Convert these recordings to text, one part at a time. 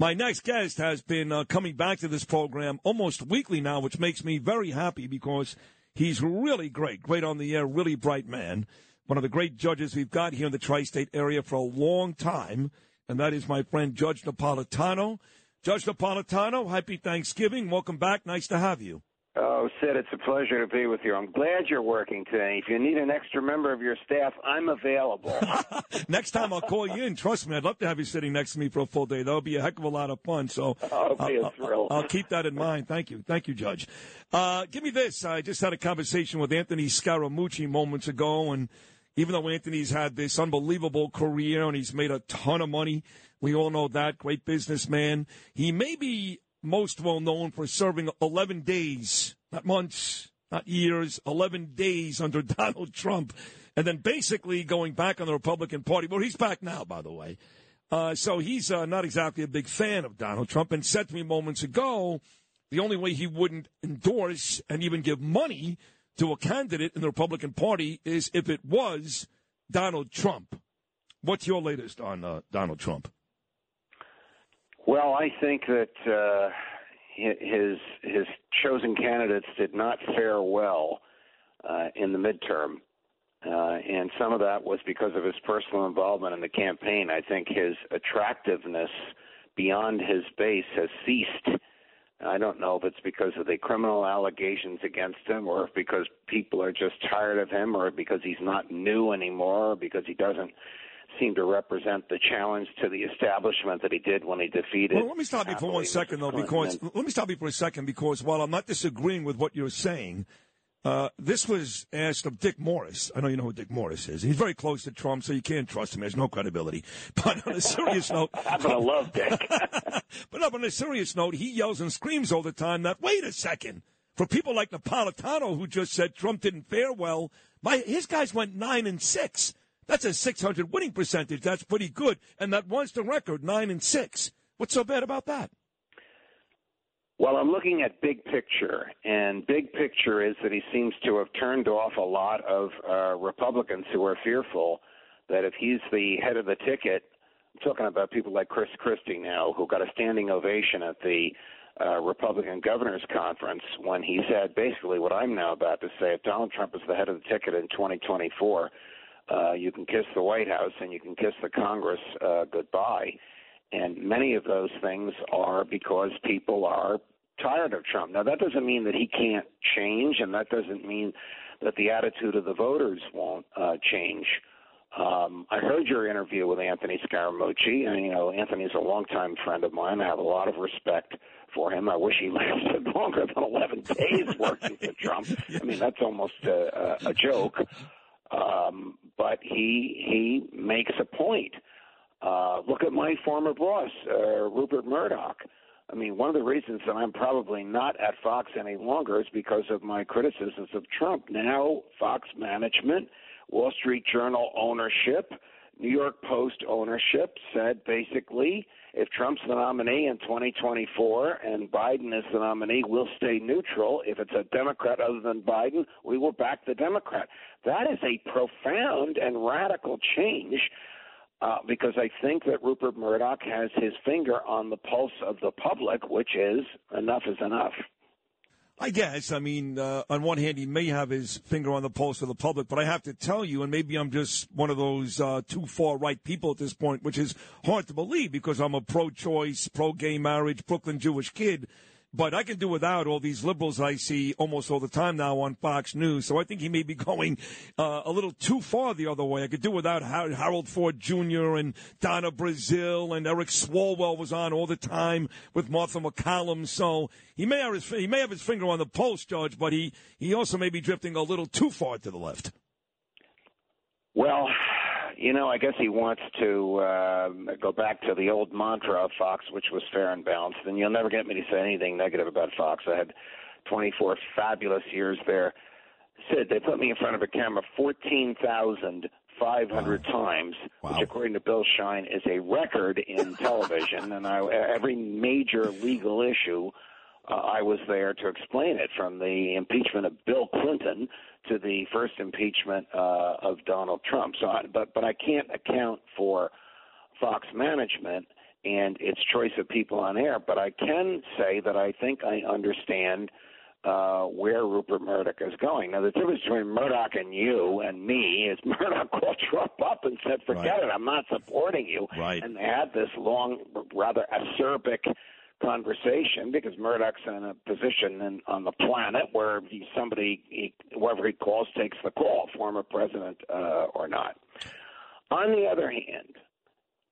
My next guest has been uh, coming back to this program almost weekly now, which makes me very happy because he's really great, great on the air, really bright man. One of the great judges we've got here in the tri state area for a long time, and that is my friend Judge Napolitano. Judge Napolitano, happy Thanksgiving. Welcome back. Nice to have you. Oh, Sid, it's a pleasure to be with you. I'm glad you're working today. If you need an extra member of your staff, I'm available. next time I'll call you in. Trust me, I'd love to have you sitting next to me for a full day. That'll be a heck of a lot of fun. So I'll, keep that in mind. Thank you. Thank you, Judge. Uh, give me this. I just had a conversation with Anthony Scaramucci moments ago, and even though Anthony's had this unbelievable career and he's made a ton of money, we all know that. Great businessman. He may be most well known for serving 11 days, not months, not years, 11 days under Donald Trump, and then basically going back on the Republican Party. Well, he's back now, by the way. Uh, so he's uh, not exactly a big fan of Donald Trump and said to me moments ago the only way he wouldn't endorse and even give money to a candidate in the Republican Party is if it was Donald Trump. What's your latest on uh, Donald Trump? Well, I think that uh, his his chosen candidates did not fare well uh, in the midterm, uh, and some of that was because of his personal involvement in the campaign. I think his attractiveness beyond his base has ceased. I don't know if it's because of the criminal allegations against him, or if because people are just tired of him, or because he's not new anymore, or because he doesn't seem to represent the challenge to the establishment that he did when he defeated. Well, let me stop you for one second, though, because let me stop you for a second, because while I'm not disagreeing with what you're saying, uh, this was asked of Dick Morris. I know you know who Dick Morris is. He's very close to Trump, so you can't trust him. He has no credibility. But on a serious note, I'm gonna love Dick. but up on a serious note, he yells and screams all the time that wait a second. For people like Napolitano, who just said Trump didn't fare well, my his guys went nine and six. That's a 600 winning percentage. That's pretty good. And that was the record, 9 and 6. What's so bad about that? Well, I'm looking at big picture, and big picture is that he seems to have turned off a lot of uh, Republicans who are fearful that if he's the head of the ticket, I'm talking about people like Chris Christie now, who got a standing ovation at the uh, Republican Governors Conference when he said basically what I'm now about to say: if Donald Trump is the head of the ticket in 2024 uh, you can kiss the White House and you can kiss the Congress uh, goodbye. And many of those things are because people are tired of Trump. Now, that doesn't mean that he can't change, and that doesn't mean that the attitude of the voters won't uh, change. Um, I heard your interview with Anthony Scaramucci, and you know Anthony's a longtime friend of mine. I have a lot of respect for him. I wish he lasted longer than 11 days working for Trump. I mean, that's almost a, a, a joke. Um, but he he makes a point. Uh, look at my former boss, uh, Rupert Murdoch. I mean, one of the reasons that I'm probably not at Fox any longer is because of my criticisms of Trump. Now, Fox management, Wall Street Journal ownership, New York Post ownership said basically if Trump's the nominee in 2024 and Biden is the nominee, we'll stay neutral. If it's a Democrat other than Biden, we will back the Democrat. That is a profound and radical change uh, because I think that Rupert Murdoch has his finger on the pulse of the public, which is enough is enough. I guess. I mean, uh, on one hand, he may have his finger on the pulse of the public, but I have to tell you, and maybe I'm just one of those uh, too far right people at this point, which is hard to believe because I'm a pro choice, pro gay marriage, Brooklyn Jewish kid. But I can do without all these liberals I see almost all the time now on Fox News. So I think he may be going uh, a little too far the other way. I could do without Harold Ford Jr. and Donna Brazile and Eric Swalwell was on all the time with Martha MacCallum. So he may have his, he may have his finger on the pulse, Judge, but he, he also may be drifting a little too far to the left. Well, you know, I guess he wants to uh, go back to the old mantra of Fox, which was fair and balanced. And you'll never get me to say anything negative about Fox. I had 24 fabulous years there. Sid, they put me in front of a camera 14,500 wow. times, wow. which, according to Bill Shine, is a record in television. and I, every major legal issue uh, I was there to explain it from the impeachment of Bill Clinton to the first impeachment uh, of Donald Trump. So, I, but but I can't account for Fox management and its choice of people on air. But I can say that I think I understand uh, where Rupert Murdoch is going. Now, the difference between Murdoch and you and me is Murdoch called Trump up and said, "Forget right. it, I'm not supporting you." Right. And they had this long, rather acerbic conversation because Murdoch's in a position in, on the planet where he's somebody, he, whoever he calls takes the call, former president uh, or not. On the other hand,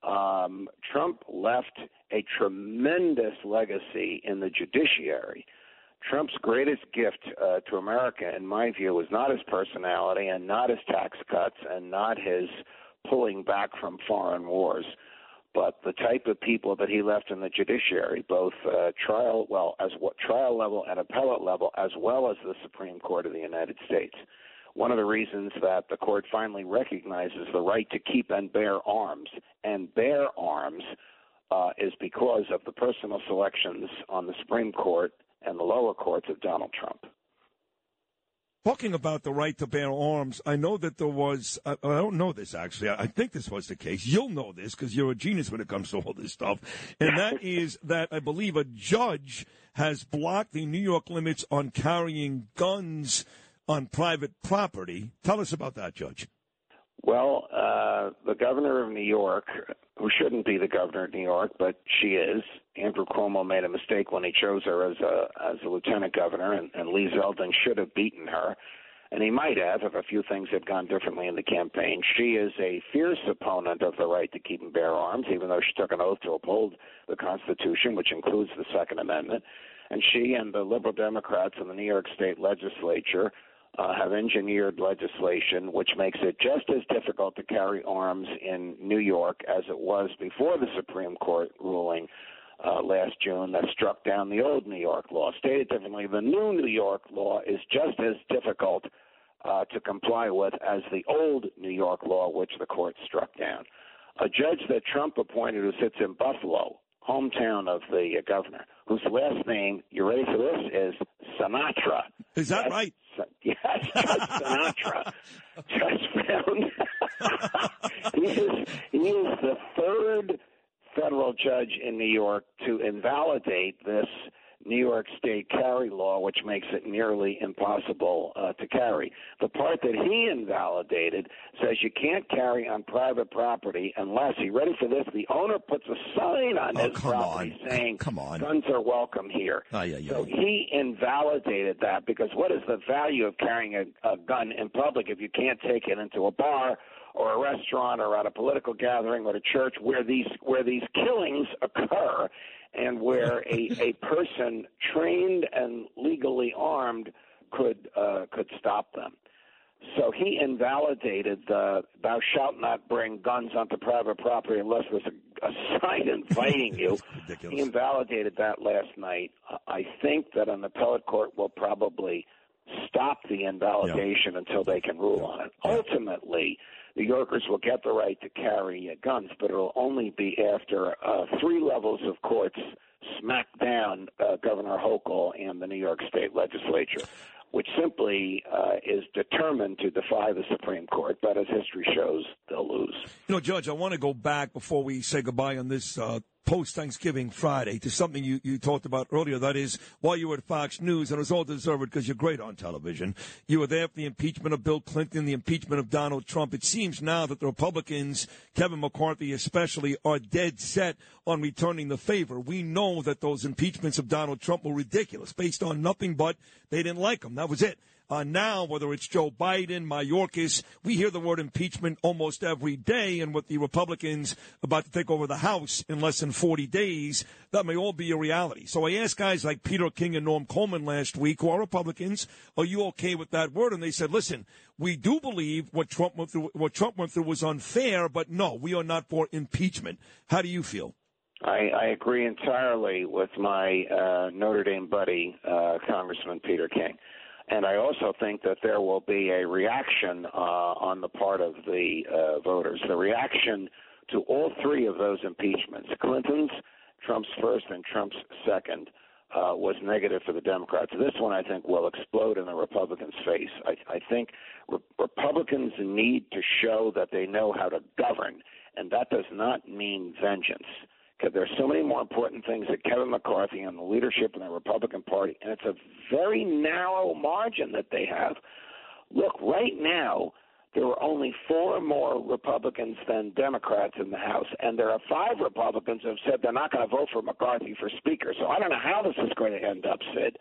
um, Trump left a tremendous legacy in the judiciary. Trump's greatest gift uh, to America, in my view, was not his personality and not his tax cuts and not his pulling back from foreign wars but the type of people that he left in the judiciary, both uh, trial, well, as what trial level and appellate level, as well as the Supreme Court of the United States. One of the reasons that the court finally recognizes the right to keep and bear arms and bear arms uh, is because of the personal selections on the Supreme Court and the lower courts of Donald Trump. Talking about the right to bear arms, I know that there was, I, I don't know this actually, I, I think this was the case. You'll know this because you're a genius when it comes to all this stuff. And that is that I believe a judge has blocked the New York limits on carrying guns on private property. Tell us about that, Judge. Well, uh, the governor of New York, who shouldn't be the governor of New York, but she is. Andrew Cuomo made a mistake when he chose her as a as a lieutenant governor, and, and Lee Zeldin should have beaten her, and he might have if a few things had gone differently in the campaign. She is a fierce opponent of the right to keep and bear arms, even though she took an oath to uphold the Constitution, which includes the Second Amendment. And she and the liberal Democrats in the New York State legislature uh, have engineered legislation which makes it just as difficult to carry arms in New York as it was before the Supreme Court ruling uh, last June that struck down the old New York law. Stated differently, the new New York law is just as difficult uh, to comply with as the old New York law, which the court struck down. A judge that Trump appointed who sits in Buffalo, hometown of the uh, governor, whose last name, you ready for this, is Sinatra. Is that right? Sinatra just found he is he is the third federal judge in New York to invalidate this New York State carry law, which makes it nearly impossible uh, to carry. The part that he invalidated says you can't carry on private property unless, you ready for this, the owner puts a sign on oh, his property on. saying, come on. guns are welcome here. Oh, yeah, yeah. So he invalidated that because what is the value of carrying a, a gun in public if you can't take it into a bar or a restaurant or at a political gathering or a church where these where these killings occur and where a, a person trained and legally armed could uh, could stop them. So he invalidated the "Thou shalt not bring guns onto private property unless there's a, a sign inviting you." he invalidated that last night. I think that an appellate court will probably stop the invalidation yeah. until they can rule on it. Ultimately, New Yorkers will get the right to carry uh, guns, but it'll only be after uh, three levels of courts smack down uh, Governor Hochul and the New York State legislature, which simply uh, is determined to defy the Supreme Court. But as history shows, they'll lose. You know, Judge, I want to go back before we say goodbye on this uh, post Thanksgiving Friday to something you, you talked about earlier. That is, while you were at Fox News, and it was all deserved because you're great on television, you were there for the impeachment of Bill Clinton, the impeachment of Donald Trump. It seems now that the Republicans, Kevin McCarthy especially, are dead set on returning the favor. We know that those impeachments of Donald Trump were ridiculous, based on nothing but they didn't like him. That was it. Uh, now, whether it's Joe Biden, Mayorkas, we hear the word impeachment almost every day. And with the Republicans about to take over the House in less than 40 days, that may all be a reality. So I asked guys like Peter King and Norm Coleman last week, who are Republicans, are you okay with that word? And they said, listen, we do believe what Trump went through, what Trump went through was unfair, but no, we are not for impeachment. How do you feel? I, I agree entirely with my uh, Notre Dame buddy, uh, Congressman Peter King. And I also think that there will be a reaction uh, on the part of the uh, voters. The reaction to all three of those impeachments Clinton's, Trump's first, and Trump's second uh, was negative for the Democrats. This one, I think, will explode in the Republicans' face. I, I think re- Republicans need to show that they know how to govern, and that does not mean vengeance because there's so many more important things that Kevin McCarthy and the leadership in the Republican Party, and it's a very narrow margin that they have. Look, right now, there are only four more Republicans than Democrats in the House, and there are five Republicans who have said they're not going to vote for McCarthy for Speaker. So I don't know how this is going to end up, Sid.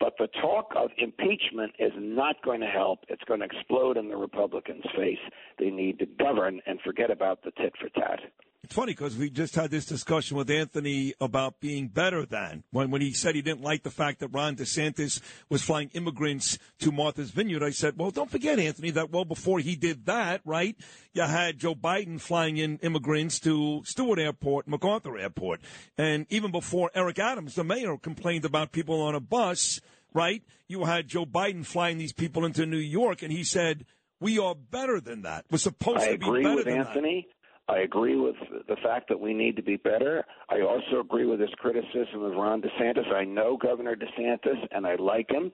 But the talk of impeachment is not going to help. It's going to explode in the Republicans' face. They need to govern and forget about the tit for tat. It's funny because we just had this discussion with Anthony about being better than when when he said he didn't like the fact that Ron DeSantis was flying immigrants to Martha's Vineyard. I said, well, don't forget, Anthony, that well before he did that, right? You had Joe Biden flying in immigrants to Stewart Airport, MacArthur Airport, and even before Eric Adams, the mayor, complained about people on a bus, right? You had Joe Biden flying these people into New York, and he said. We are better than that. We're supposed I to be better with than Anthony. That. I agree with the fact that we need to be better. I also agree with his criticism of Ron DeSantis. I know Governor DeSantis, and I like him,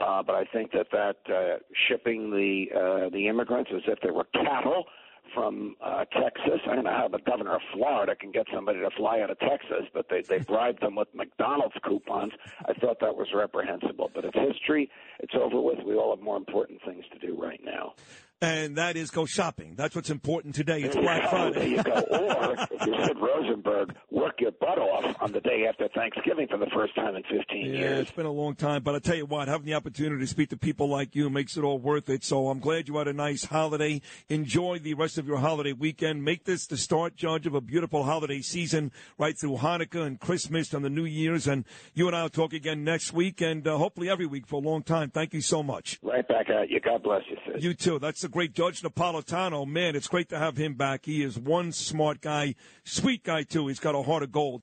uh, but I think that that uh, shipping the uh, the immigrants as if they were cattle from uh, Texas. I don't know how the governor of Florida can get somebody to fly out of Texas, but they they bribed them with McDonald's coupons. I thought that was reprehensible. But it's history. It's over with. We all have more important things to do right now and that is go shopping. That's what's important today. It's Black Friday. there you go. Or if you're Sid Rosenberg, work your butt off on the day after Thanksgiving for the first time in 15 yeah, years. it's been a long time, but I tell you what, having the opportunity to speak to people like you makes it all worth it. So I'm glad you had a nice holiday. Enjoy the rest of your holiday weekend. Make this the start, Judge, of a beautiful holiday season right through Hanukkah and Christmas and the New Year's. And you and I will talk again next week and uh, hopefully every week for a long time. Thank you so much. Right back at you. God bless you, Sid. You too. That's the great Judge Napolitano. Man, it's great to have him back. He is one smart guy, sweet guy too. He's got a heart of gold.